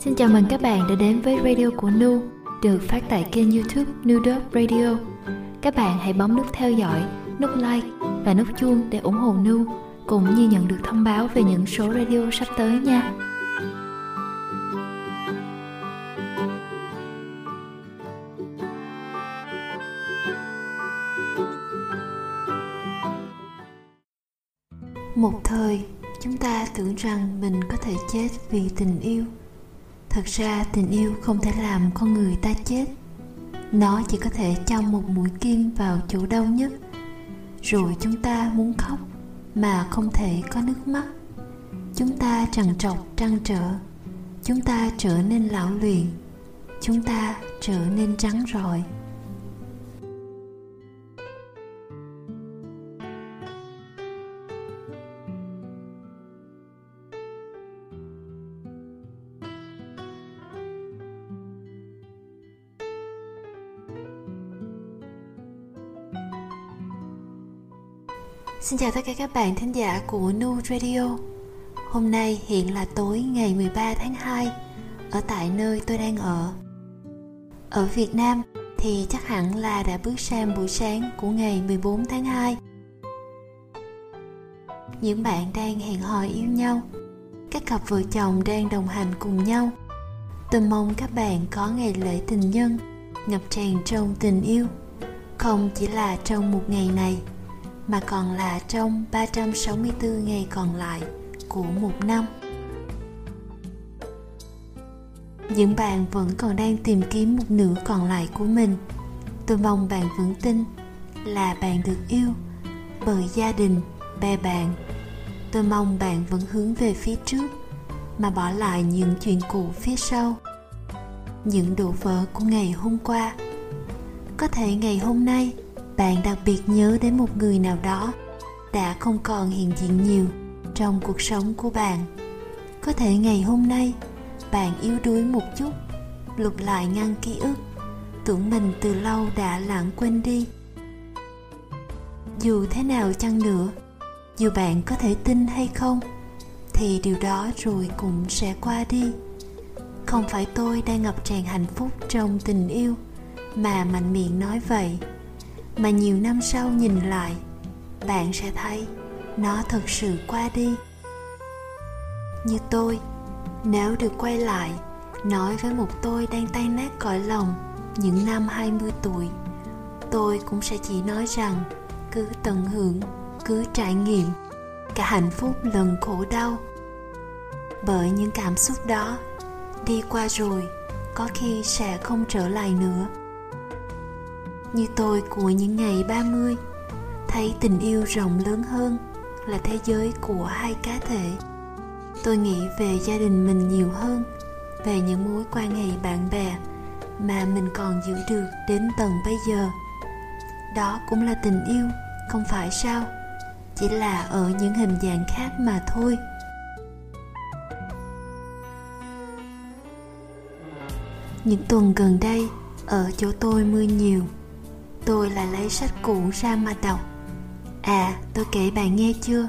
Xin chào mừng các bạn đã đến với radio của Nu, được phát tại kênh youtube Nu Radio. Các bạn hãy bấm nút theo dõi, nút like và nút chuông để ủng hộ Nu, cũng như nhận được thông báo về những số radio sắp tới nha. một thời chúng ta tưởng rằng mình có thể chết vì tình yêu thật ra tình yêu không thể làm con người ta chết. Nó chỉ có thể cho một mũi kim vào chỗ đau nhất. Rồi chúng ta muốn khóc mà không thể có nước mắt. Chúng ta trằn trọc, trăn trở. Chúng ta trở nên lão luyện. Chúng ta trở nên trắng rọi Xin chào tất cả các bạn thính giả của Nu Radio. Hôm nay hiện là tối ngày 13 tháng 2 Ở tại nơi tôi đang ở. Ở Việt Nam thì chắc hẳn là đã bước sang buổi sáng của ngày 14 tháng 2 Những bạn đang hẹn hò yêu nhau, Các cặp vợ chồng đang đồng hành cùng nhau. Tôi mong các bạn có ngày lễ tình nhân, Ngập tràn trong tình yêu. Không chỉ là trong một ngày này mà còn là trong 364 ngày còn lại của một năm. Những bạn vẫn còn đang tìm kiếm một nửa còn lại của mình. Tôi mong bạn vững tin là bạn được yêu bởi gia đình, bè bạn. Tôi mong bạn vẫn hướng về phía trước mà bỏ lại những chuyện cũ phía sau. Những đổ vỡ của ngày hôm qua. Có thể ngày hôm nay bạn đặc biệt nhớ đến một người nào đó đã không còn hiện diện nhiều trong cuộc sống của bạn. Có thể ngày hôm nay, bạn yếu đuối một chút, lục lại ngăn ký ức, tưởng mình từ lâu đã lãng quên đi. Dù thế nào chăng nữa, dù bạn có thể tin hay không, thì điều đó rồi cũng sẽ qua đi. Không phải tôi đang ngập tràn hạnh phúc trong tình yêu mà mạnh miệng nói vậy mà nhiều năm sau nhìn lại, bạn sẽ thấy nó thực sự qua đi. Như tôi, nếu được quay lại, nói với một tôi đang tan nát cõi lòng những năm 20 tuổi, tôi cũng sẽ chỉ nói rằng cứ tận hưởng, cứ trải nghiệm cả hạnh phúc lần khổ đau. Bởi những cảm xúc đó đi qua rồi, có khi sẽ không trở lại nữa như tôi của những ngày 30 thấy tình yêu rộng lớn hơn là thế giới của hai cá thể. Tôi nghĩ về gia đình mình nhiều hơn, về những mối quan hệ bạn bè mà mình còn giữ được đến tận bây giờ. Đó cũng là tình yêu, không phải sao? Chỉ là ở những hình dạng khác mà thôi. Những tuần gần đây, ở chỗ tôi mưa nhiều tôi lại lấy sách cũ ra mà đọc. À tôi kể bạn nghe chưa?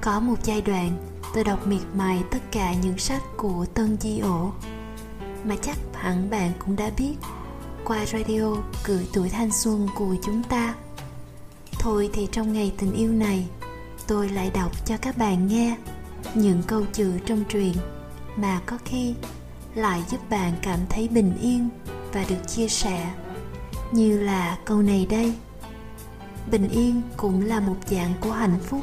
Có một giai đoạn, tôi đọc miệt mài tất cả những sách của tân di ổ. Mà chắc hẳn bạn cũng đã biết, qua radio gửi tuổi thanh xuân của chúng ta. Thôi thì trong ngày tình yêu này, tôi lại đọc cho các bạn nghe những câu chữ trong truyện, mà có khi lại giúp bạn cảm thấy bình yên và được chia sẻ như là câu này đây. Bình yên cũng là một dạng của hạnh phúc.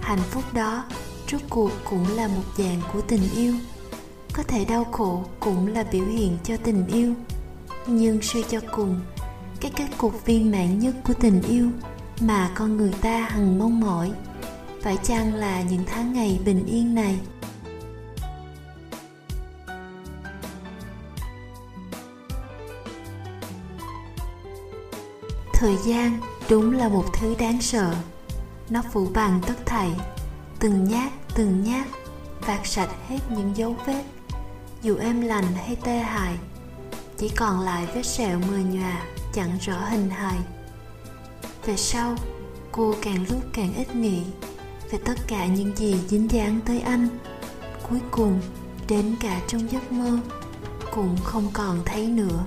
Hạnh phúc đó rốt cuộc cũng là một dạng của tình yêu. Có thể đau khổ cũng là biểu hiện cho tình yêu. Nhưng suy cho cùng, cái kết cục viên mãn nhất của tình yêu mà con người ta hằng mong mỏi, phải chăng là những tháng ngày bình yên này? Thời gian đúng là một thứ đáng sợ. Nó phủ bằng tất thảy, từng nhát từng nhát vạt sạch hết những dấu vết. Dù êm lành hay tê hại, chỉ còn lại vết sẹo mờ nhòa, chẳng rõ hình hài. Về sau, cô càng lúc càng ít nghĩ về tất cả những gì dính dáng tới anh. Cuối cùng, đến cả trong giấc mơ, cũng không còn thấy nữa.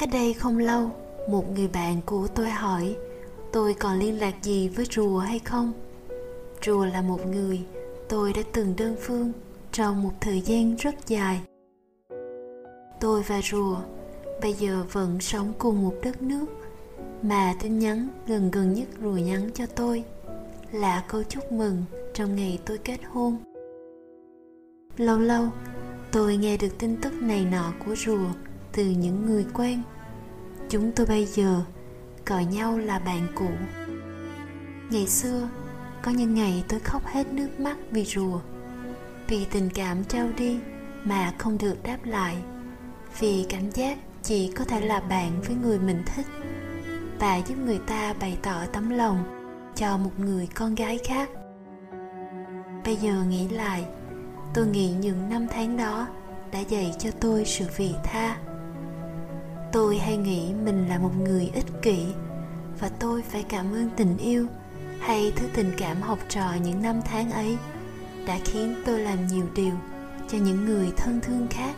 Cách đây không lâu, một người bạn của tôi hỏi, tôi còn liên lạc gì với rùa hay không? Rùa là một người tôi đã từng đơn phương trong một thời gian rất dài. Tôi và rùa bây giờ vẫn sống cùng một đất nước, mà tin nhắn gần gần nhất rùa nhắn cho tôi là câu chúc mừng trong ngày tôi kết hôn. Lâu lâu, tôi nghe được tin tức này nọ của rùa từ những người quen. Chúng tôi bây giờ gọi nhau là bạn cũ. Ngày xưa, có những ngày tôi khóc hết nước mắt vì rùa. Vì tình cảm trao đi mà không được đáp lại. Vì cảm giác chỉ có thể là bạn với người mình thích. Và giúp người ta bày tỏ tấm lòng cho một người con gái khác. Bây giờ nghĩ lại, tôi nghĩ những năm tháng đó đã dạy cho tôi sự vị tha tôi hay nghĩ mình là một người ích kỷ, và tôi phải cảm ơn tình yêu hay thứ tình cảm học trò những năm tháng ấy đã khiến tôi làm nhiều điều cho những người thân thương khác.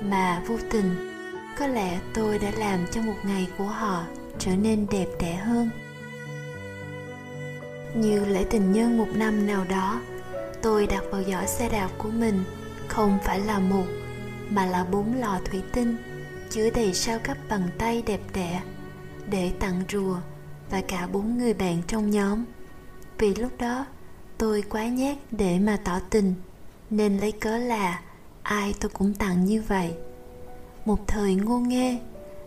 Mà vô tình, có lẽ tôi đã làm cho một ngày của họ trở nên đẹp đẽ hơn. Như lễ tình nhân một năm nào đó, tôi đặt vào giỏ xe đạp của mình không phải là một, mà là bốn lò thủy tinh chứa đầy sao cấp bằng tay đẹp đẽ, để tặng rùa và cả bốn người bạn trong nhóm. Vì lúc đó, tôi quá nhát để mà tỏ tình, nên lấy cớ là ai tôi cũng tặng như vậy. Một thời ngô nghê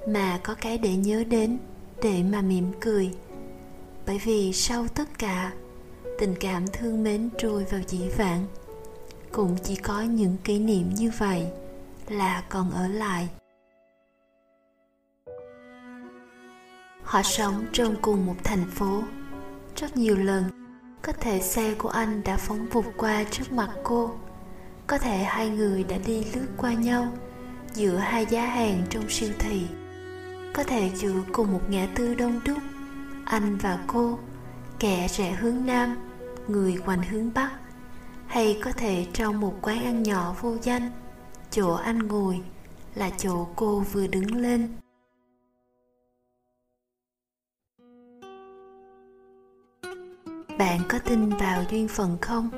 mà có cái để nhớ đến, để mà mỉm cười. Bởi vì sau tất cả, tình cảm thương mến trôi vào dĩ vãng. Cũng chỉ có những kỷ niệm như vậy là còn ở lại. Họ sống trong cùng một thành phố. Rất nhiều lần, có thể xe của anh đã phóng vụt qua trước mặt cô. Có thể hai người đã đi lướt qua nhau giữa hai giá hàng trong siêu thị. Có thể giữa cùng một ngã tư đông đúc, anh và cô, kẻ rẽ hướng nam, người quanh hướng bắc. Hay có thể trong một quán ăn nhỏ vô danh, chỗ anh ngồi là chỗ cô vừa đứng lên. Bạn có tin vào duyên phận không?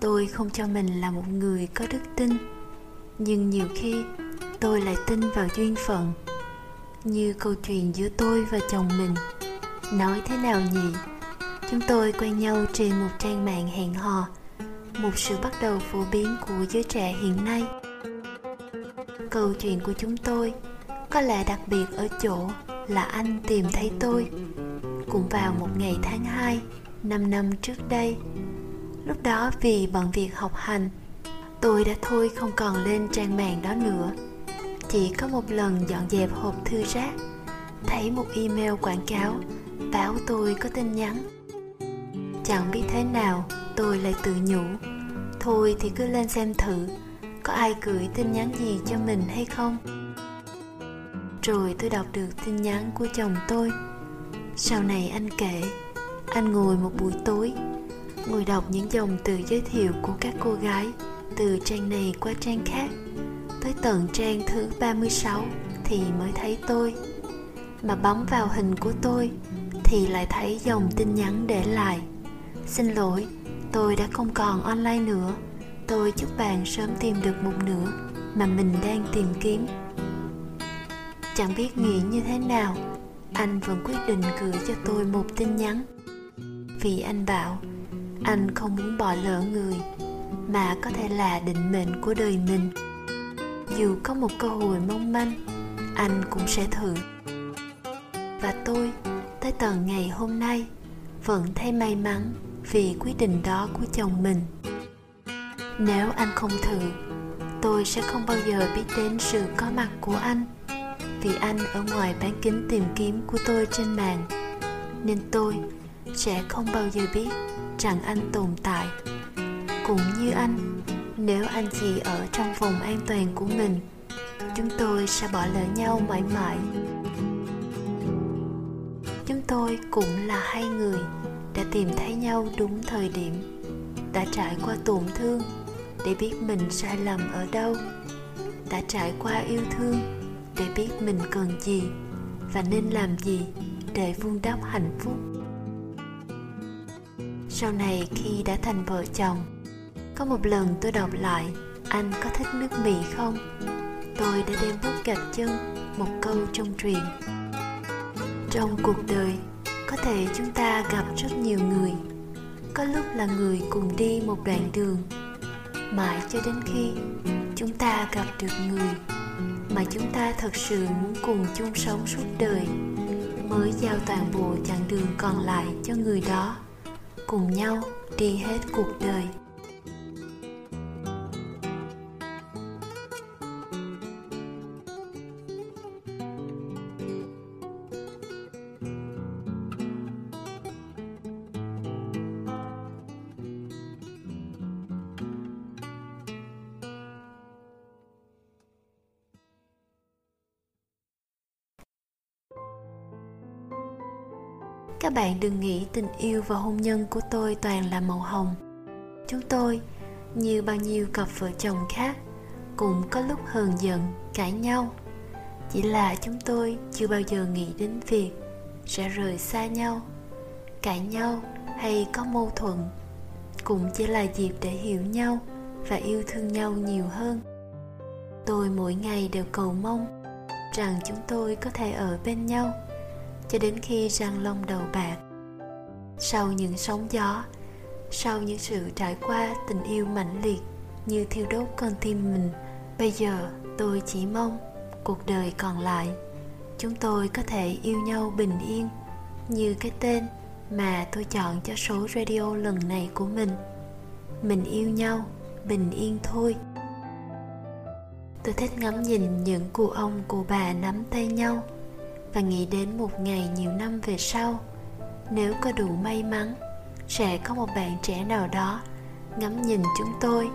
Tôi không cho mình là một người có đức tin, nhưng nhiều khi tôi lại tin vào duyên phận. Như câu chuyện giữa tôi và chồng mình, nói thế nào nhỉ? Chúng tôi quen nhau trên một trang mạng hẹn hò, một sự bắt đầu phổ biến của giới trẻ hiện nay. Câu chuyện của chúng tôi có lẽ đặc biệt ở chỗ là anh tìm thấy tôi. Cũng vào một ngày tháng 2 5 năm trước đây. Lúc đó vì bận việc học hành, tôi đã thôi không còn lên trang mạng đó nữa. Chỉ có một lần dọn dẹp hộp thư rác, thấy một email quảng cáo, báo tôi có tin nhắn. Chẳng biết thế nào, tôi lại tự nhủ, thôi thì cứ lên xem thử, có ai gửi tin nhắn gì cho mình hay không? Rồi tôi đọc được tin nhắn của chồng tôi. Sau này anh kể anh ngồi một buổi tối. Ngồi đọc những dòng từ giới thiệu của các cô gái, từ trang này qua trang khác. Tới tận trang thứ 36 thì mới thấy tôi. Mà bấm vào hình của tôi thì lại thấy dòng tin nhắn để lại. Xin lỗi, tôi đã không còn online nữa. Tôi chúc bạn sớm tìm được một nửa mà mình đang tìm kiếm. Chẳng biết nghĩ như thế nào, anh vẫn quyết định gửi cho tôi một tin nhắn vì anh bảo, anh không muốn bỏ lỡ người, mà có thể là định mệnh của đời mình. Dù có một cơ hội mong manh, anh cũng sẽ thử. Và tôi, tới tận ngày hôm nay, vẫn thấy may mắn vì quyết định đó của chồng mình. Nếu anh không thử, tôi sẽ không bao giờ biết đến sự có mặt của anh. Vì anh ở ngoài bán kính tìm kiếm của tôi trên mạng, nên tôi sẽ không bao giờ biết rằng anh tồn tại. Cũng như anh, nếu anh chỉ ở trong vùng an toàn của mình, chúng tôi sẽ bỏ lỡ nhau mãi mãi. Chúng tôi cũng là hai người đã tìm thấy nhau đúng thời điểm, đã trải qua tổn thương để biết mình sai lầm ở đâu, đã trải qua yêu thương để biết mình cần gì và nên làm gì để vun đắp hạnh phúc sau này khi đã thành vợ chồng, có một lần tôi đọc lại, anh có thích nước mì không? Tôi đã đem bút gạch chân, một câu trong truyền trong cuộc đời, có thể chúng ta gặp rất nhiều người. Có lúc là người cùng đi một đoạn đường, mãi cho đến khi chúng ta gặp được người mà chúng ta thật sự muốn cùng chung sống suốt đời, mới giao toàn bộ chặng đường còn lại cho người đó cùng nhau đi hết cuộc đời. Các bạn đừng nghĩ tình yêu và hôn nhân của tôi toàn là màu hồng. Chúng tôi, như bao nhiêu cặp vợ chồng khác, cũng có lúc hờn giận, cãi nhau. Chỉ là chúng tôi chưa bao giờ nghĩ đến việc sẽ rời xa nhau, cãi nhau hay có mâu thuẫn. Cũng chỉ là dịp để hiểu nhau và yêu thương nhau nhiều hơn. Tôi mỗi ngày đều cầu mong rằng chúng tôi có thể ở bên nhau cho đến khi răng lông đầu bạc. Sau những sóng gió, sau những sự trải qua tình yêu mãnh liệt như thiêu đốt con tim mình, bây giờ tôi chỉ mong cuộc đời còn lại. Chúng tôi có thể yêu nhau bình yên như cái tên mà tôi chọn cho số radio lần này của mình. Mình yêu nhau bình yên thôi. Tôi thích ngắm nhìn những cụ ông cụ bà nắm tay nhau và nghĩ đến một ngày nhiều năm về sau. Nếu có đủ may mắn, sẽ có một bạn trẻ nào đó ngắm nhìn chúng tôi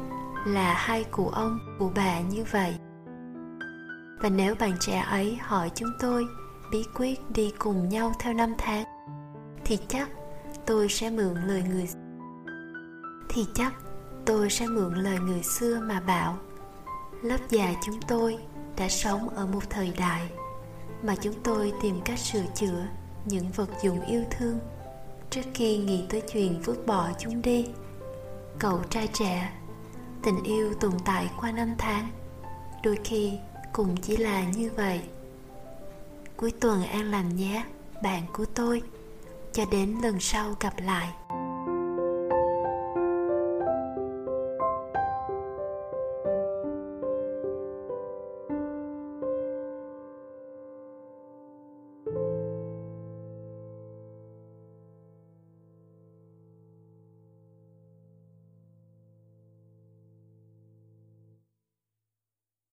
là hai cụ ông, cụ bà như vậy. Và nếu bạn trẻ ấy hỏi chúng tôi bí quyết đi cùng nhau theo năm tháng, thì chắc tôi sẽ mượn lời người thì chắc tôi sẽ mượn lời người xưa mà bảo, lớp già chúng tôi đã sống ở một thời đại mà chúng tôi tìm cách sửa chữa những vật dụng yêu thương. Trước khi nghĩ tới chuyện vứt bỏ chúng đi, cậu trai trẻ, tình yêu tồn tại qua năm tháng, đôi khi cũng chỉ là như vậy. Cuối tuần an lành nhé, bạn của tôi. Cho đến lần sau gặp lại.